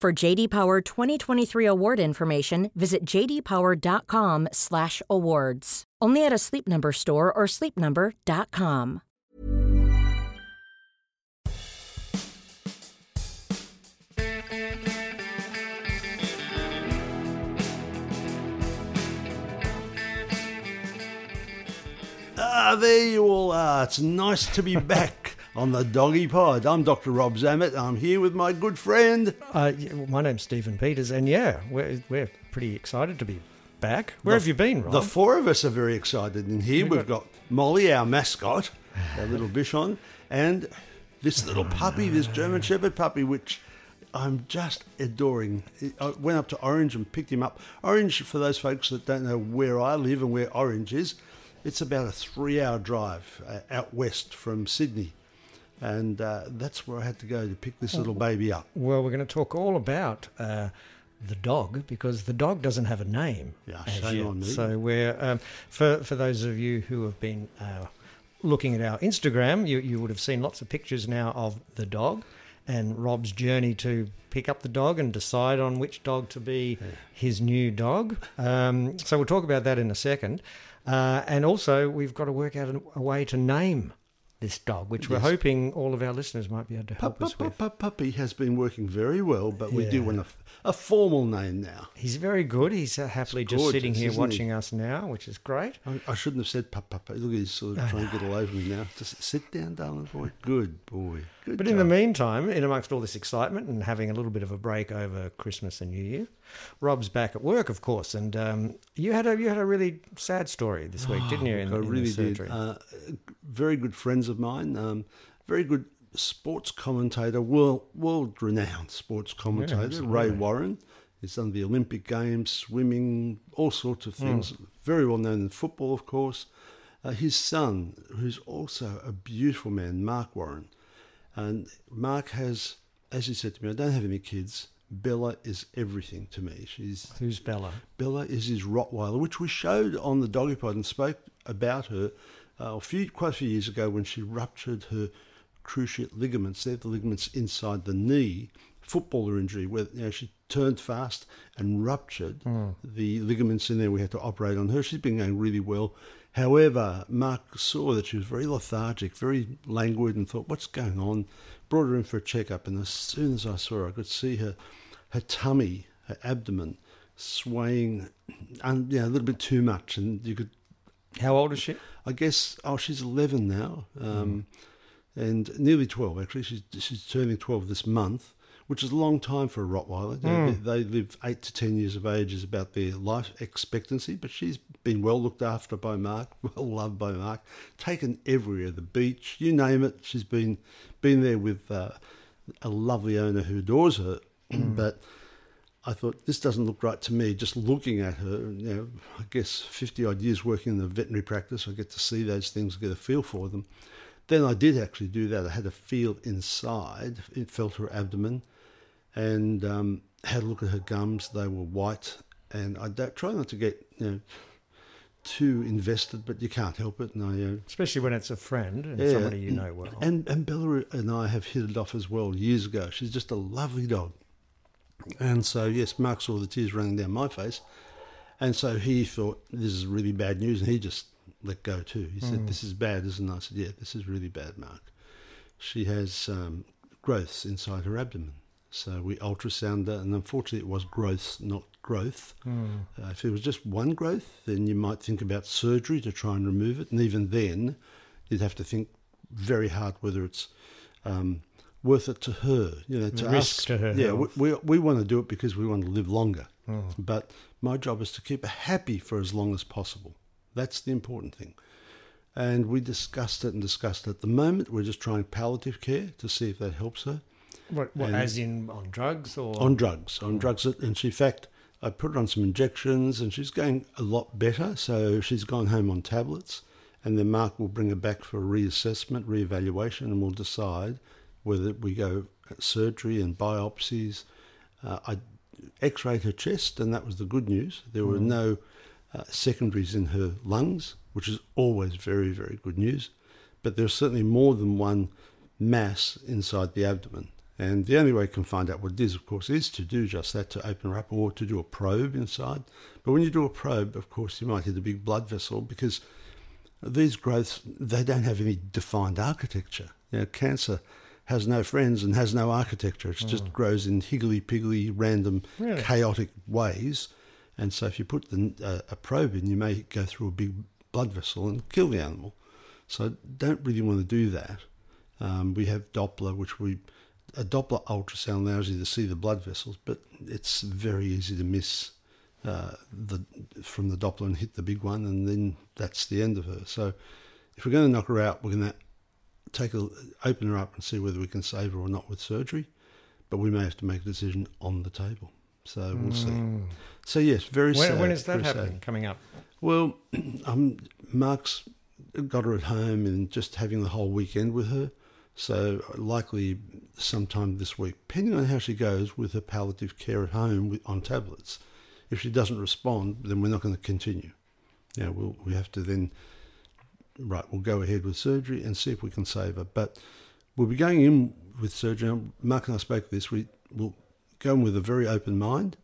For JD Power 2023 award information, visit jdpower.com/awards. Only at a Sleep Number store or sleepnumber.com. Ah, there you all are. It's nice to be back on the Doggy Pod. I'm Dr. Rob Zammit. I'm here with my good friend. Uh, yeah, well, my name's Stephen Peters, and yeah, we're, we're pretty excited to be back. Where have you been, Rob? The four of us are very excited in here. We've We've got Molly, our mascot, our little Bichon, and this little puppy, this German Shepherd puppy, which I'm just adoring. I went up to Orange and picked him up. Orange, for those folks that don't know where I live and where Orange is, it's about a three hour drive uh, out west from Sydney. And uh, that's where I had to go to pick this little baby up. well, we're going to talk all about uh, the dog because the dog doesn't have a name. Yeah, shame on me. So we're um, for for those of you who have been uh, looking at our Instagram, you you would have seen lots of pictures now of the dog and Rob's journey to pick up the dog and decide on which dog to be his new dog. Um, so we'll talk about that in a second. Uh, and also, we've got to work out a, a way to name this dog, which we're hoping all of our listeners might be able to help Pup, us with. pup, pup, Puppy has been working very well, but we do want a, a formal name now. He's very good. He's uh, happily It's just sitting here isn't he? watching us now, which is great. I, I shouldn't have said pup, pup, pup. Look, he's sort of trying to get all over me now. Just sit down, darling boy. Good boy. Good But in the meantime, in amongst all this excitement and having a little bit of a break over Christmas and New Year, Rob's back at work, of course. And um, you had a you had a really sad story this week, didn't you? In, I in the really did. Uh, very good friends of mine. Um, very good sports commentator, world world renowned sports commentator, Ray. Warren. He's done the Olympic Games, swimming, all sorts of things. Hmm. Very well known in football, of course. Uh, his son, who's also a beautiful man, Mark Warren. And Mark has, as he said to me, I don't have any kids. Bella is everything to me. She's Who's Bella? Bella is his Rottweiler, which we showed on the Doggy Pod and spoke about her uh, a few, quite a few years ago when she ruptured her cruciate ligaments. They're the ligaments inside the knee, footballer injury, where you know, she turned fast and ruptured the ligaments in there. We had to operate on her. She's been going really well. However, Mark saw that she was very lethargic, very languid, and thought, "What's going on?" Brought her in for a checkup, and as soon as I saw her, I could see her, her tummy, her abdomen, swaying, and you know, a little bit too much, and you could How old is she? I guess oh she's eleven now, um, and nearly twelve actually. She's she's turning twelve this month, which is a long time for a Rottweiler. Know, They, they live eight to ten years of age is about their life expectancy. But she's been well looked after by Mark, well loved by Mark, taken everywhere, the beach, you name it. She's been been there with uh, a lovely owner who adores her, but. I thought this doesn't look right to me. Just looking at her, you know, I guess fifty odd years working in the veterinary practice, I get to see those things, get a feel for them. Then I did actually do that. I had a feel inside. It felt her abdomen, and um, had a look at her gums. They were white, and I try not to get you know too invested, but you can't help it. And I, uh, Especially when it's a friend and Yeah, somebody you know well. and and Bella and I have hit it off as well years ago. She's just a lovely dog, and so yes, Mark saw the tears running down my face, and so he thought this is really bad news, and he just let go too. He said, "This is bad, isn't it?" I said, "Yeah, this is really bad, Mark. She has um, growths inside her abdomen." So we ultrasounded her, and unfortunately, it was growths, not growth. Uh, if it was just one growth, then you might think about surgery to try and remove it, and even then, you'd have to think very hard whether it's um, worth it to her. You know, to Risk us. to her Yeah, we, health. we we want to do it because we want to live longer. Oh. But my job is to keep her happy for as long as possible. That's the important thing. And we discussed it and discussed it. At the moment, we're just trying palliative care to see if that helps her What, what, as in on drugs or on drugs. On mm. drugs, and she, in fact, I put her on some injections, and she's going a lot better. So she's gone home on tablets, and then Mark will bring her back for a reassessment, reevaluation, and we'll decide whether we go at surgery and biopsies. Uh, I X-rayed her chest, and that was the good news. There were no uh, secondaries in her lungs, which is always very, very good news. But there's certainly more than one mass inside the abdomen. And the only way you can find out what it is, of course, is to do just that, to open her up or to do a probe inside. But when you do a probe, of course, you might hit a big blood vessel because these growths, they don't have any defined architecture. You know, cancer has no friends and has no architecture. It just grows in higgly-piggly, random, Really? chaotic ways. And so if you put the, uh, a probe in, you may go through a big blood vessel and kill the animal. So don't really want to do that. Um, we have Doppler, which we a Doppler ultrasound allows you to see the blood vessels, but it's very easy to miss uh, the from the Doppler and hit the big one, and then that's the end of her. So if we're going to knock her out, we're going to take a open her up and see whether we can save her or not with surgery. But we may have to make a decision on the table. So we'll see. So yes, very when, sad. when is that very sad. happening? Coming up? Well, um, Mark's got her at home and just having the whole weekend with her. So likely sometime this week, depending on how she goes with her palliative care at home with, on tablets. If she doesn't respond, then we're not going to continue. Yeah, we'll, we have to then, right, we'll go ahead with surgery and see if we can save her. But we'll be going in with surgery. Mark and I spoke of this. We will go in with a very open mind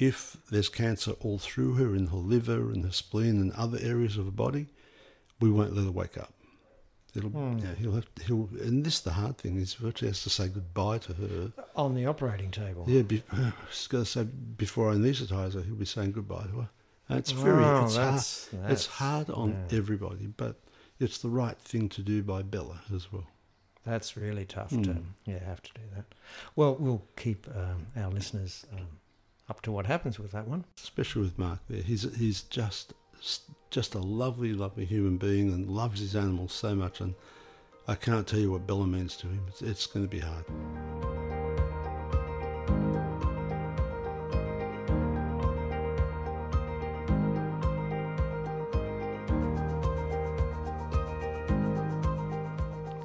if there's cancer all through her in her liver and her spleen and other areas of her body, we won't let her wake up. It'll, hmm. yeah, he'll have he'll, and this is the hard thing is virtually has to say goodbye to her. On the operating table. Yeah, be, I was going to say before I anaesthetise her, he'll be saying goodbye to her. It's very, Oh, it's hard. that's- it's hard on yeah. everybody, but it's the right thing to do by Bella as well. That's really tough to Hmm. yeah have to do that. Well, we'll keep um, our listeners um, up to what happens with that one. especially with Mark there. He's he's just just a lovely, lovely human being and loves his animals so much. And I can't tell you what Bella means to him. It's, it's going to be hard.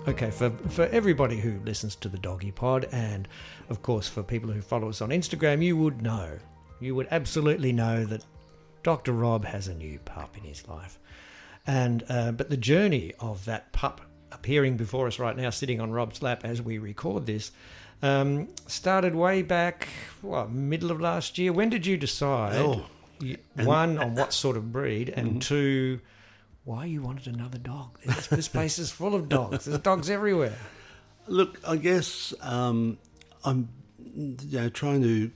Okay, for for everybody who listens to the Doggy Pod, and of course for people who follow us on Instagram, you would know, you would absolutely know that Dr. Rob has a new pup in his life, and uh, but the journey of that pup appearing before us right now, sitting on Rob's lap as we record this, um, started way back, what middle of last year. When did you decide? Oh, you- one on what sort of breed, and Mhm. two, why you wanted another dog. This, this place is full of dogs. There's dogs everywhere. Look, I guess um, I'm you know trying to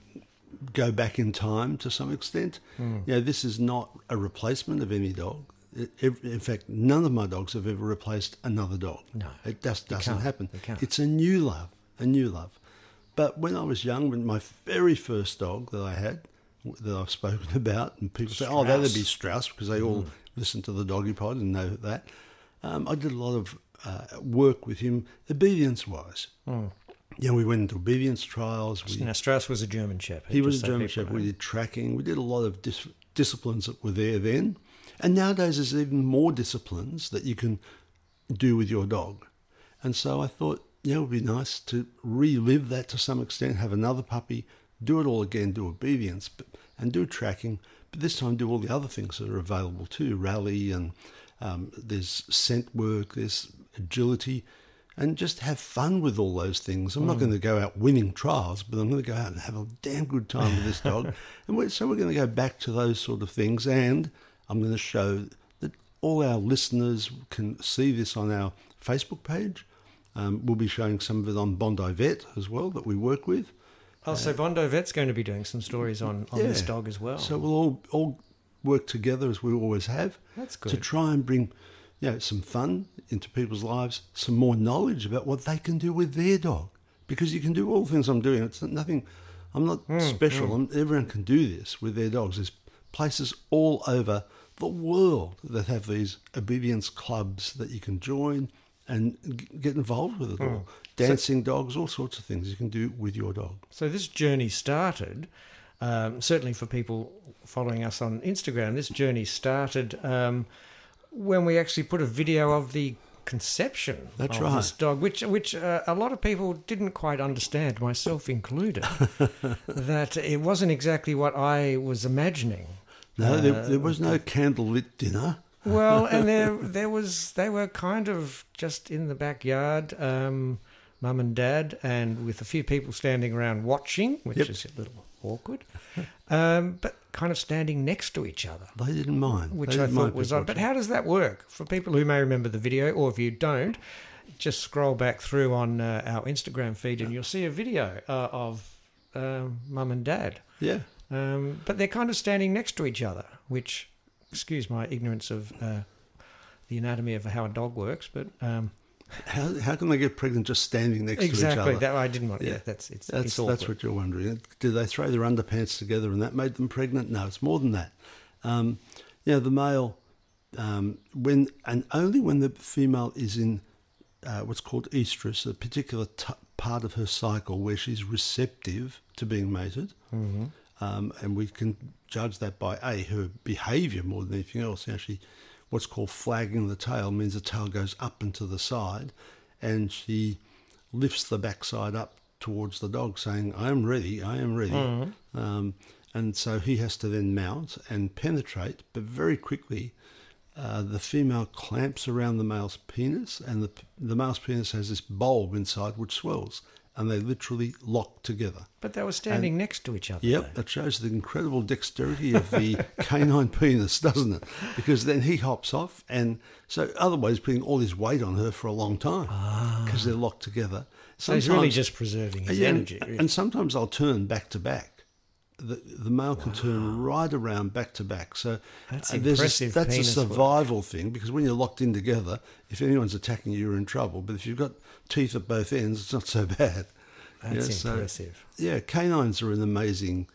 go back in time to some extent. Hmm. You know, this is not a replacement of any dog. It- In fact, none of my dogs have ever replaced another dog. No, it just doesn't happen. It's a new love, a new love. But when I was young, when my very first dog that I had, that I've spoken about, and people say, "Oh, that'd be Strauss," because they all Hmm. listen to the Doggy Pod and know that. Um, I did a lot of uh, work with him, obedience-wise. Yeah, we went into obedience trials. We, Now, Strauss was a German Shepherd. he was a German Shepherd. We did tracking. We did a lot of dis- disciplines that were there then. And nowadays, there's even more disciplines that you can do with your dog. And so I thought yeah, it would be nice to relive that to some extent, have another puppy, do it all again, do obedience, but, and do tracking, but this time do all the other things that are available too rally, and um, there's scent work, there's agility, and just have fun with all those things. I'm not Mm. going to go out winning trials, but I'm going to go out and have a damn good time with this dog. and we're, so we're going to go back to those sort of things, and I'm going to show that all our listeners can see this on our Facebook page. Um, we'll be showing some of it on Bondi Vet as well that we work with. Oh, so Bondi Vet's going to be doing some stories on, on this dog as well. So we'll all all work together as we always have. That's good. To try and bring, you know, some fun into people's lives, some more knowledge about what they can do with their dog. Because you can do all the things I'm doing. It's nothing. I'm not Hmm, special. I'm, everyone can do this with their dogs. There's places all over the world that have these obedience clubs that you can join and get involved with it Hmm. all. Dancing dogs, all sorts of things you can do with your dog. So this journey started, um, certainly for people following us on Instagram, this journey started um, when we actually put a video of the conception That's of this dog, which which uh, a lot of people didn't quite understand, myself included, that it wasn't exactly what I was imagining. No, there, Uh, there was no candlelit dinner. Well, and there there was they were kind of just in the backyard, um, mum and dad, and with a few people standing around watching, which Yep. is a little awkward, um, but kind of standing next to each other, They didn't mind. which I didn't thought was odd. But how does that work for people who may remember the video, or if you don't? Just scroll back through on uh, our Instagram feed, and you'll see a video uh, of um, mum and dad. Yeah. Um, but they're kind of standing next to each other, which, excuse my ignorance of uh, the anatomy of how a dog works, but um, How, how can they get pregnant just standing next to each exactly other? that I didn't want. Yeah, Yeah. that's it's That's, it's that's what you're wondering. Did they throw their underpants together and that made them pregnant? No, it's more than that. Um, you know, the male, um, when and only when the female is in uh, what's called estrus, a particular t- part of her cycle where she's receptive to being mated, Mm-hmm. Um, and we can judge that by a her behaviour more than anything else. You know, she, what's called flagging the tail means the tail goes up and to the side, and she lifts the backside up towards the dog, saying, "I am ready. I am ready." Um, and so he has to then mount and penetrate, but very quickly. Uh, the female clamps around the male's penis, and the, the male's penis has this bulb inside which swells, and they literally lock together. But they were standing next to each other. Yep, though. that shows the incredible dexterity of the canine penis, doesn't it? Because then he hops off, and so otherwise putting all his weight on her for a long time ah. because they're locked together. So he's really just preserving his yeah, and- energy. really. And sometimes I'll turn back to back. The, the male can turn right around back to back. So That's uh, there's a- impressive that's a penis work. survival thing because when you're locked in together, if anyone's attacking you, you're in trouble. But if you've got teeth at both ends, it's not so bad. That's Yeah, so- impressive. yeah, canines are an amazing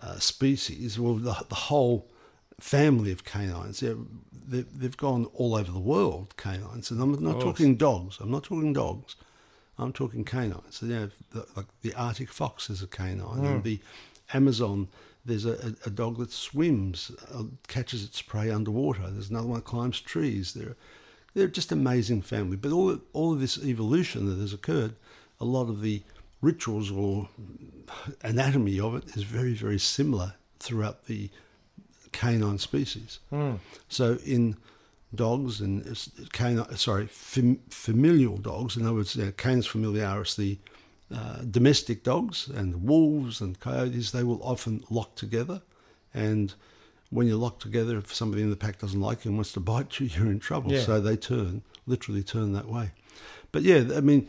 uh, species. Well, the, the whole family of canines, yeah, they, they've gone all over the world, canines. And I'm not talking dogs. I'm not talking dogs. I'm talking canines. So, yeah, the, like the Arctic fox is a canine. And the Amazon, there's a, a, dog that swims, uh, catches its prey underwater. There's another one that climbs trees. They're, they're just amazing family. But all, all of this evolution that has occurred, a lot of the rituals or anatomy of it is very, very similar throughout the canine species. So in dogs and canine, sorry, fam, familial dogs, in other words, uh, Canis familiaris, the uh, domestic dogs and wolves and coyotes, they will often lock together. And when you're locked together, if somebody in the pack doesn't like you and wants to bite you, you're in trouble. Yeah. So they turn, literally turn that way. But yeah, I mean,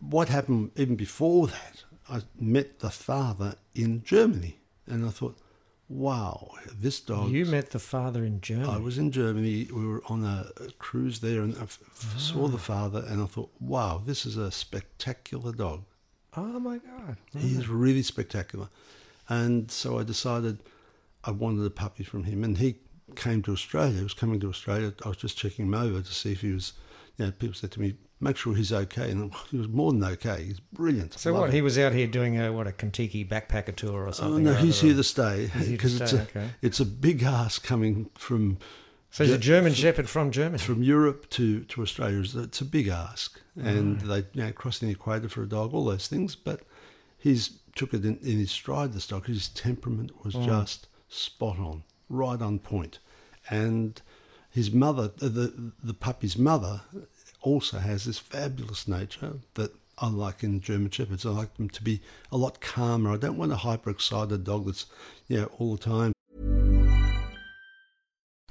what happened even before that, I met the father in Germany. And I thought, wow, this dog. You met the father in Germany. I was in Germany. We were on a, a cruise there, and I f- f- saw the father, and I thought, "Wow, this is a spectacular dog. Oh my god! He is really spectacular." And so I decided I wanted a puppy from him, and he came to Australia. He was coming to Australia. I was just checking him over to see if he was. You know, people said to me, "Make sure he's okay," and he was more than okay. He's brilliant. So Love what? him. He was out here doing a what a Kentucky backpacker tour or something. Oh, something. no, or he's here to stay He's because it's a okay. it's a big ask coming from So he's a Ge- German Shepherd from Germany. from Europe to, to Australia. It's a big ask. And they you know, crossing the equator for a dog, all those things. But he's took it in, in his stride. This dog, his temperament was mm. just spot on, right on point. point, and his mother, the the puppy's mother, also has this fabulous nature that I like in German Shepherds. I like them to be a lot calmer. I don't want a hyper excited dog that's, you know, all the time.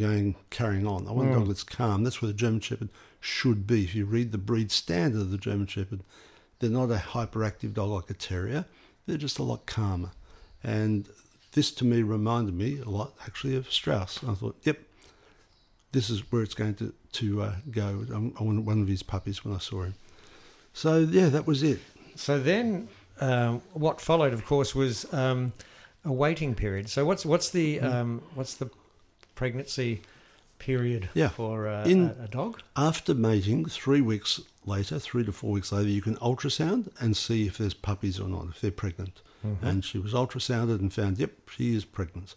going carrying on. I want a dog that's calm. That's where the German Shepherd should be. If you read the breed standard of the German Shepherd, they're not a hyperactive dog like a terrier. They're just a lot calmer. And this to me reminded me a lot actually of Strauss. I thought, yep, this is where it's going to to uh, go. I wanted one of his puppies when I saw him. So yeah, that was it. So then, um, what followed, of course, was um, a waiting period. So what's what's the Mm. um, what's the pregnancy period Yeah. for uh, In- a, a dog? After mating, three weeks later, three to four weeks later, you can ultrasound and see if there's puppies or not, if they're pregnant. And she was ultrasounded and found, yep, she is pregnant.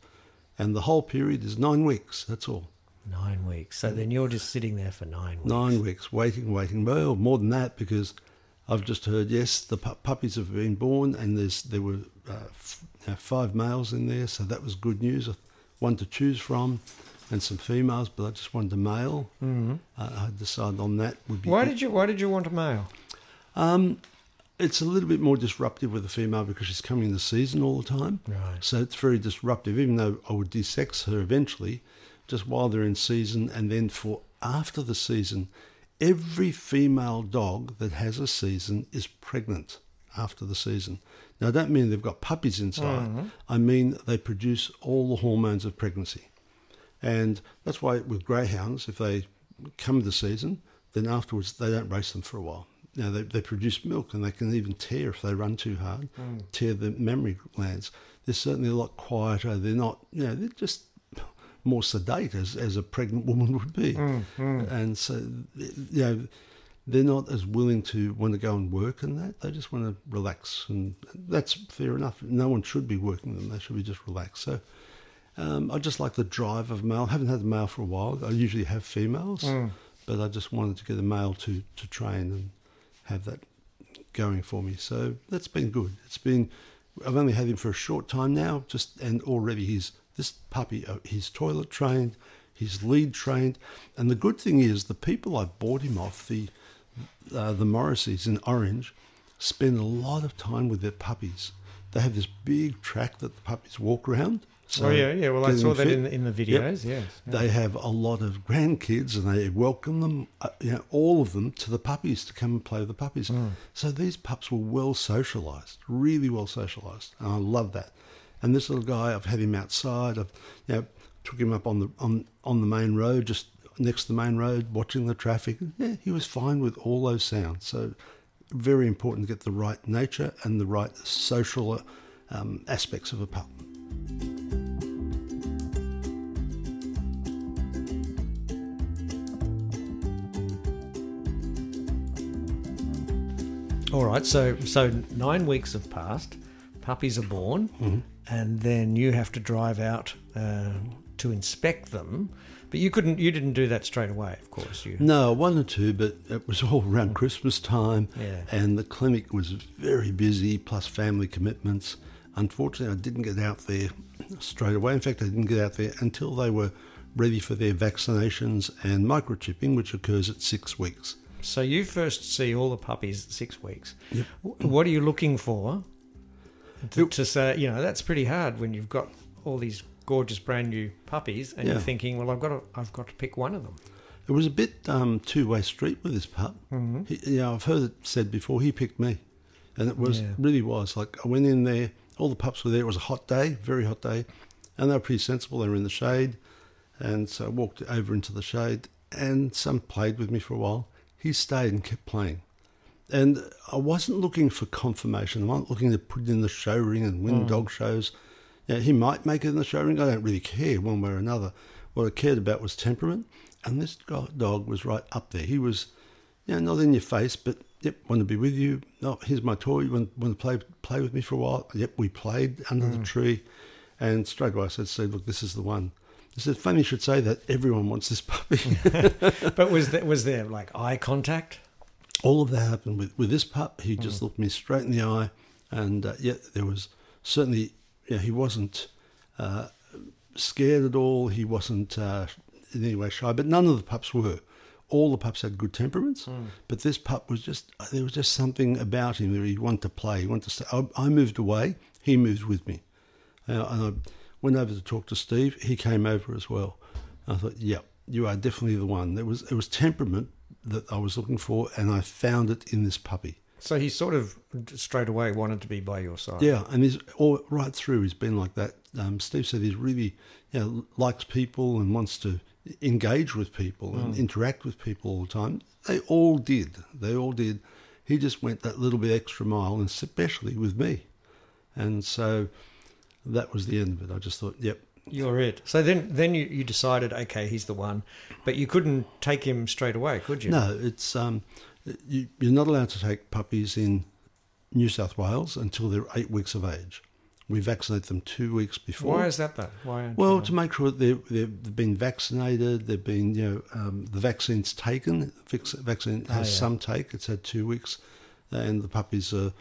And the whole period is nine weeks, that's all. Nine weeks. So then you're just sitting there for nine weeks. Nine weeks, waiting, waiting. Well, more than that, because I've just heard, yes, the pu- puppies have been born and there's there were uh, f- five males in there, so that was good news. One to choose from and some females, but I just wanted a male. Mm-hmm. Uh, I decided on that would be Why good. did you Why did you want a male? Um, it's a little bit more disruptive with a female because she's coming in the season all the time. Right. So it's very disruptive, even though I would desex her eventually, just while they're in season. And then for after the season, every female dog that has a season is pregnant after the season. Now, I don't mean they've got puppies inside, mm-hmm. I mean they produce all the hormones of pregnancy. And that's why with greyhounds, if they come to season, then afterwards they don't race them for a while. Now, they, they produce milk and they can even tear if they run too hard, mm. tear the mammary glands. They're certainly a lot quieter. They're not, you know, they're just more sedate as, as a pregnant woman would be. Mm, mm. And so, you know, they're not as willing to want to go and work and that. They just want to relax. And that's fair enough. No one should be working them. They should be just relaxed. So, um, I just like the drive of male. I haven't had a male for a while. I usually have females, but I just wanted to get a male to, to train and have that going for me. So that's been good. It's been. I've only had him for a short time now, just and already he's this puppy. uh, He's toilet trained, he's lead trained, and the good thing is the people I bought him off the uh, the Morrisseys in Orange spend a lot of time with their puppies. They have this big track that the puppies walk around. oh yeah, yeah. Well, I saw that in the, in the Yep. videos. Yes. They have a lot of grandkids and they welcome them, uh, you know, all of them to the puppies to come and play with the puppies. So these pups were well socialised, really well socialised. And I love that. And this little guy, I've had him outside. I've, you know, took him up on the on, on the main road, just next to the main road, watching the traffic. Yeah, he was fine with all those sounds. So very important to get the right nature and the right social um, aspects of a pup. All right. So so nine weeks have passed. Puppies are born, Mm-hmm. and then you have to drive out uh, to inspect them. But you couldn't. You didn't do that straight away. Of course. You. No, one or two, but it was all around Christmas time, Yeah. and the clinic was very busy, plus family commitments. Unfortunately, I didn't get out there straight away. In fact, I didn't get out there until they were ready for their vaccinations and microchipping, which occurs at six weeks. So you first see all the puppies at six weeks. W- What are you looking for to, to say? You know, that's pretty hard when you've got all these gorgeous brand new puppies, and Yeah. you're thinking, well, I've got to, I've got to pick one of them. It was a bit um, two-way street with this pup. Mm-hmm. He, you know, I've heard it said before. He picked me, and it was Yeah. really was like I went in there. All the pups were there. It was a hot day, very hot day, and they were pretty sensible. They were in the shade, and so I walked over into the shade, and some played with me for a while. He stayed and kept playing, and I wasn't looking for conformation. I wasn't looking to put it in the show ring and win dog shows. Yeah, he might make it in the show ring. I don't really care one way or another. What I cared about was temperament, and this dog was right up there. He was, you know, not in your face, but yep, want to be with you. No, here's my toy. Want, want to play play with me for a while? Yep, we played under the tree, and straight away I said, "Steve, look, this is the one." I said, "Funny you should say that. Everyone wants this puppy." But was there, was there like eye contact? all of that happened with, with this pup. He just looked me straight in the eye, and uh, yeah, there was certainly, yeah, he wasn't uh, scared at all. He wasn't uh, in any way shy, but none of the pups were. All the pups had good temperaments, but this pup was just there was just something about him that he wanted to play. He wanted to. Stay. I, I moved away. He moved with me, uh, and I went over to talk to Steve. He came over as well. I thought, yep, you are definitely the one. There was it was temperament that I was looking for, and I found it in this puppy. So he sort of straight away wanted to be by your side. Yeah, and he's all right through. He's been like that. Um, Steve said he's really, you know, likes people and wants to engage with people and interact with people all the time. They all did. They all did. He just went that little bit extra mile, and especially with me. And so that was the end of it. I just thought, yep, You're it. So then, then you, you decided, okay, he's the one, but you couldn't take him straight away, could you? No, it's um, you, you're not allowed to take puppies in New South Wales until they're eight weeks of age. We vaccinate them two weeks before. Why is that though? Why? Well, to make sure that they've, they've been vaccinated, they've been, you know, um, the vaccine's taken. The vaccine has Oh, yeah. some take. It's had two weeks, and the puppies are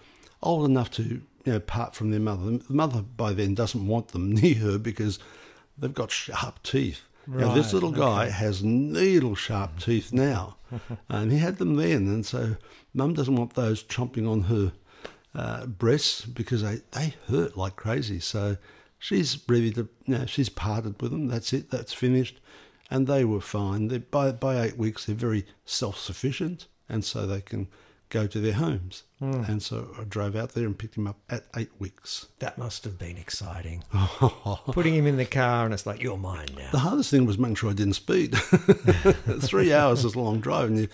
old enough to, you know, part from their mother. The mother by then doesn't want them near her because they've got sharp teeth. Now, this little guy okay. has needle sharp teeth now, and he had them then, and so mum doesn't want those chomping on her uh, breasts because they, they hurt like crazy. So she's ready to, you know, she's parted with them. That's it. That's finished. And they were fine. They, by, by eight weeks, they're very self sufficient. And so they can go to their homes. And so I drove out there and picked him up at eight weeks. that must have been exciting. Putting him in the car and it's like you're mine now. The hardest thing was making sure I didn't speed. Three hours is a long drive. And you,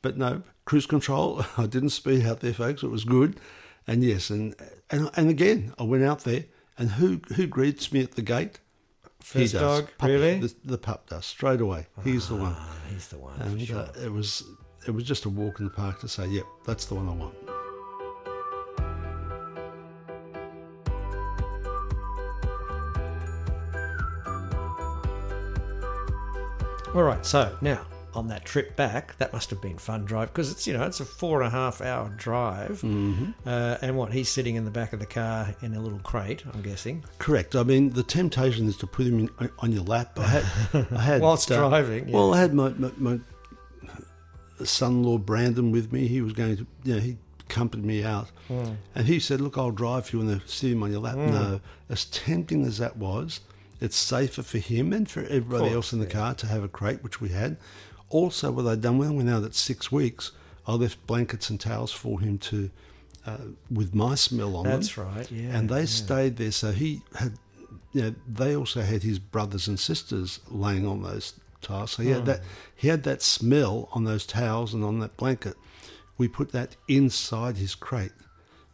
but no, cruise control. I didn't speed out there, folks. It was good. And yes, and, and, and again, I went out there, and who, who greets me at the gate? He First does. dog, really? The, the pup does straight away. He's the one. Ah, he's the one. And sure. uh, it was it was just a walk in the park to say, yep, that's the one I want. All right, so now on that trip back, that must have been fun drive because it's you know it's a four and a half hour drive, mm-hmm. uh, and what he's sitting in the back of the car in a little crate, I'm guessing. Correct. I mean, the temptation is to put him in, on your lap. I had, I had Whilst driving, yeah. Well, I had my, my, my son-in-law Brandon with me. He was going to, you know, he accompanied me out, Hmm. and he said, "Look, I'll drive for you and sit him on your lap." No, as tempting as that was, it's safer for him and for everybody course, else in the car to have a crate, which we had. Also, what I'd done when we know that six weeks, I left blankets and towels for him to, uh, with my smell on them. That's right, yeah, And they yeah. stayed there, so he had, you know, they also had his brothers and sisters laying on those towels. So he Hmm. had that, he had that smell on those towels and on that blanket. We put that inside his crate.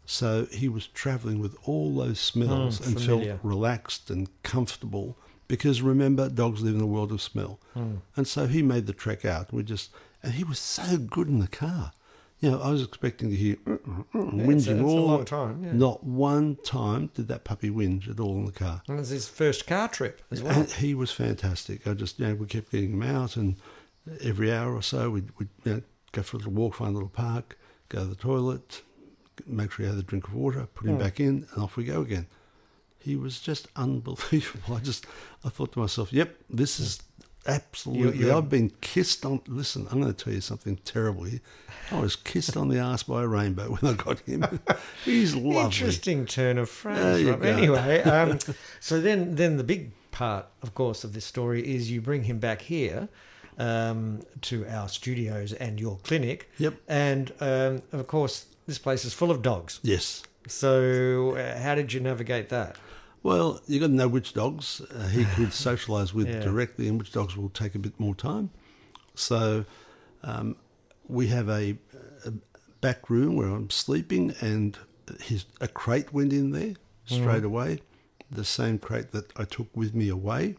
So he was travelling with all those smells and Hmm, familiar. felt relaxed and comfortable because remember, dogs live in a world of smell. Hmm. And so he made the trek out. We just, and he was so good in the car. You know, I was expecting to hear uh, uh, uh, whinging it's a- all long time, yeah. Not one time did that puppy whinge at all in the car. And it was his first car trip as well. And he was fantastic. I just, you know, we kept getting him out, and every hour or so we'd, we'd you know, go for a little walk, find a little park, go to the toilet, make sure he had a drink of water, put him Hmm. back in, and off we go again. He was just unbelievable. I just, I thought to myself, yep, this is Absolutely. You're- I've been kissed on. Listen, I'm going to tell you something terrible here. I was kissed on the ass by a rainbow when I got him. He's lovely. Interesting turn of phrase. you Rob. Anyway, um, so then then the big part, of course, of this story is you bring him back here um, to our studios and your clinic. Yep. And um, of course, this place is full of dogs. Yes. So uh, how did you navigate that? Well, you've got to know which dogs uh, he could socialise with Yeah. directly, and which dogs will take a bit more time. So, um, we have a, a back room where I'm sleeping, and his a crate went in there straight away, the same crate that I took with me away,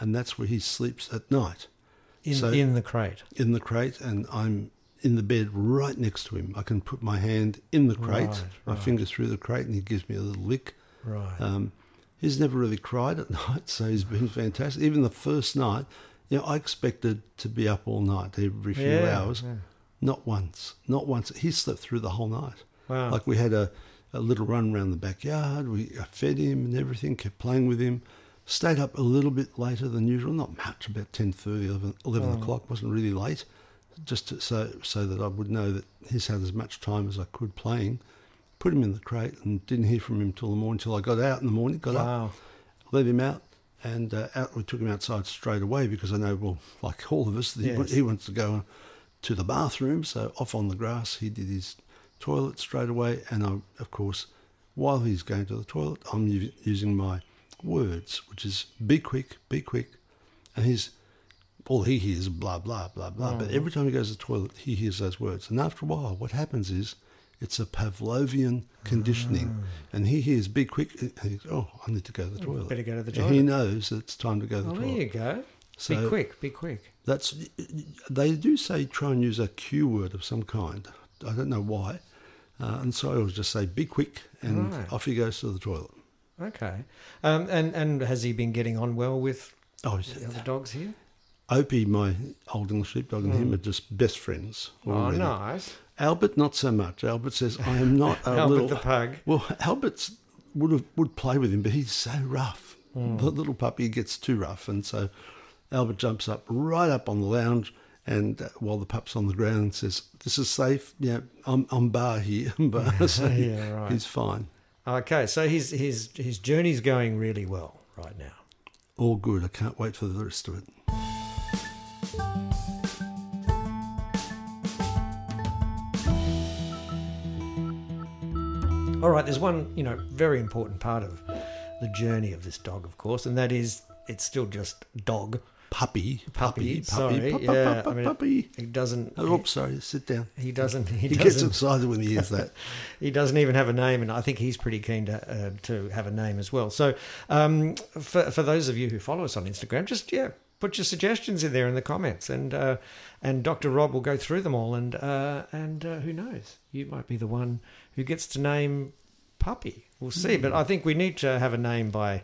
and that's where he sleeps at night In So- in the crate. in the crate, and I'm in the bed right next to him. I can put my hand in the crate, Right, my right. finger through the crate, and he gives me a little lick. Right. Um, he's never really cried at night, so he's been fantastic. Even the first night, you know, I expected to be up all night, every few Yeah, hours. yeah. Not once, not once. He slept through the whole night. Wow. Like we had a, a little run around the backyard. We I fed him and everything, kept playing with him. Stayed up a little bit later than usual, not much, about 10.30, 11, 11 Oh. o'clock. Wasn't really late, just to, so so that I would know that he's had as much time as I could playing. Put him in the crate and didn't hear from him till the morning. Till I got out in the morning, got up, wow. let him out, and uh, out, we took him outside straight away because I know, well, like all of us, he, Yes. he wants to go to the bathroom. So off on the grass, he did his toilet straight away. And I, of course, while he's going to the toilet, I'm u- using my words, which is be quick, be quick. And he's, all he hears blah, blah, blah, blah. But every time he goes to the toilet, he hears those words. And after a while, what happens is, it's a Pavlovian conditioning, and he hears "be quick," goes, "Oh, I need to go to the toilet." better go to the And he knows it's time to go to the Well, there you go. be quick. Be quick. That's they do say try and use a cue word of some kind. I don't know why, uh, and so I always just say "be quick," and Right. off he goes to the toilet. Okay. Um, and and has he been getting on well with Oh, the other dogs here? Opie, my old English sheepdog, and him are just best friends. Oh, nice. Albert, not so much. Albert says, "I am not a Albert little the pug. Well, Albert's would have would play with him, but he's so rough. Hmm. The little puppy gets too rough, and so Albert jumps up right up on the lounge, and uh, while the pup's on the ground, and says, "This is safe. Yeah, I'm I'm bar here, bar." so Yeah, right. he's fine. Okay, so his his his journey's going really well right now. All good. I can't wait for the rest of it. All right, there's one you know very important part of the journey of this dog, of course, and that is it's still just dog Puppy, puppy. puppy, sorry, puppy, puppy, yeah. puppy, I mean, puppy. he doesn't. Oh, oops, sorry. Sit down. He doesn't. He, He gets doesn't. excited when he hears that. He doesn't even have a name, and I think he's pretty keen to uh, to have a name as well. So, um, for for those of you who follow us on Instagram, just yeah, put your suggestions in there in the comments, and uh, and Dr. Rob will go through them all, and uh, and uh, who knows, you might be the one who gets to name puppy. We'll see, but I think we need to have a name by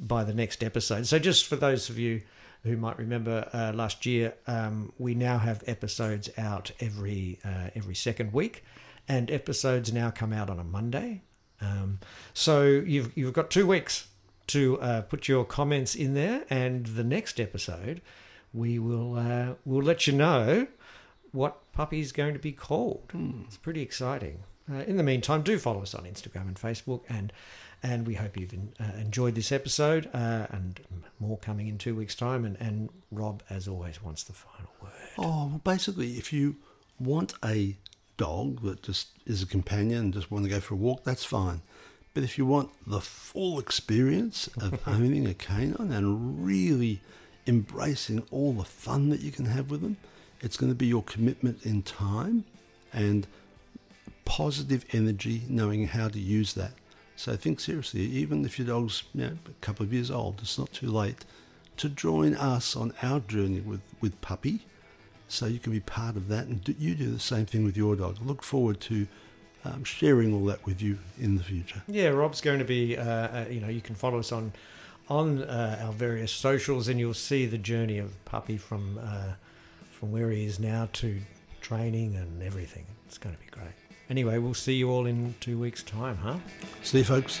by the next episode. So, just for those of you who might remember uh, last year, um, we now have episodes out every uh, every second week, and episodes now come out on a Monday. Um, so you've you've got two weeks to uh, put your comments in there, and the next episode we will uh, we'll let you know what puppy is going to be called. It's pretty exciting. Uh, in the meantime, do follow us on Instagram and Facebook, and and we hope you've uh, enjoyed this episode, uh, and more coming in two weeks' time. And, and Rob, as always, wants the final word. Oh, well, basically, if you want a dog that just is a companion and just want to go for a walk, that's fine. But if you want the full experience of owning a canine and really embracing all the fun that you can have with them, it's going to be your commitment in time and positive energy, knowing how to use that. So think seriously, even if your dog's you know, a couple of years old, it's not too late to join us on our journey with, with Puppy so you can be part of that and do, you do the same thing with your dog. Look forward to um, sharing all that with you in the future. Yeah, Rob's going to be. Uh, uh, you know, you can follow us on on uh, our various socials, and you'll see the journey of Puppy from uh, from where he is now to training and everything. It's going to be great. Anyway, we'll see you all in two weeks' time, huh? See you, folks.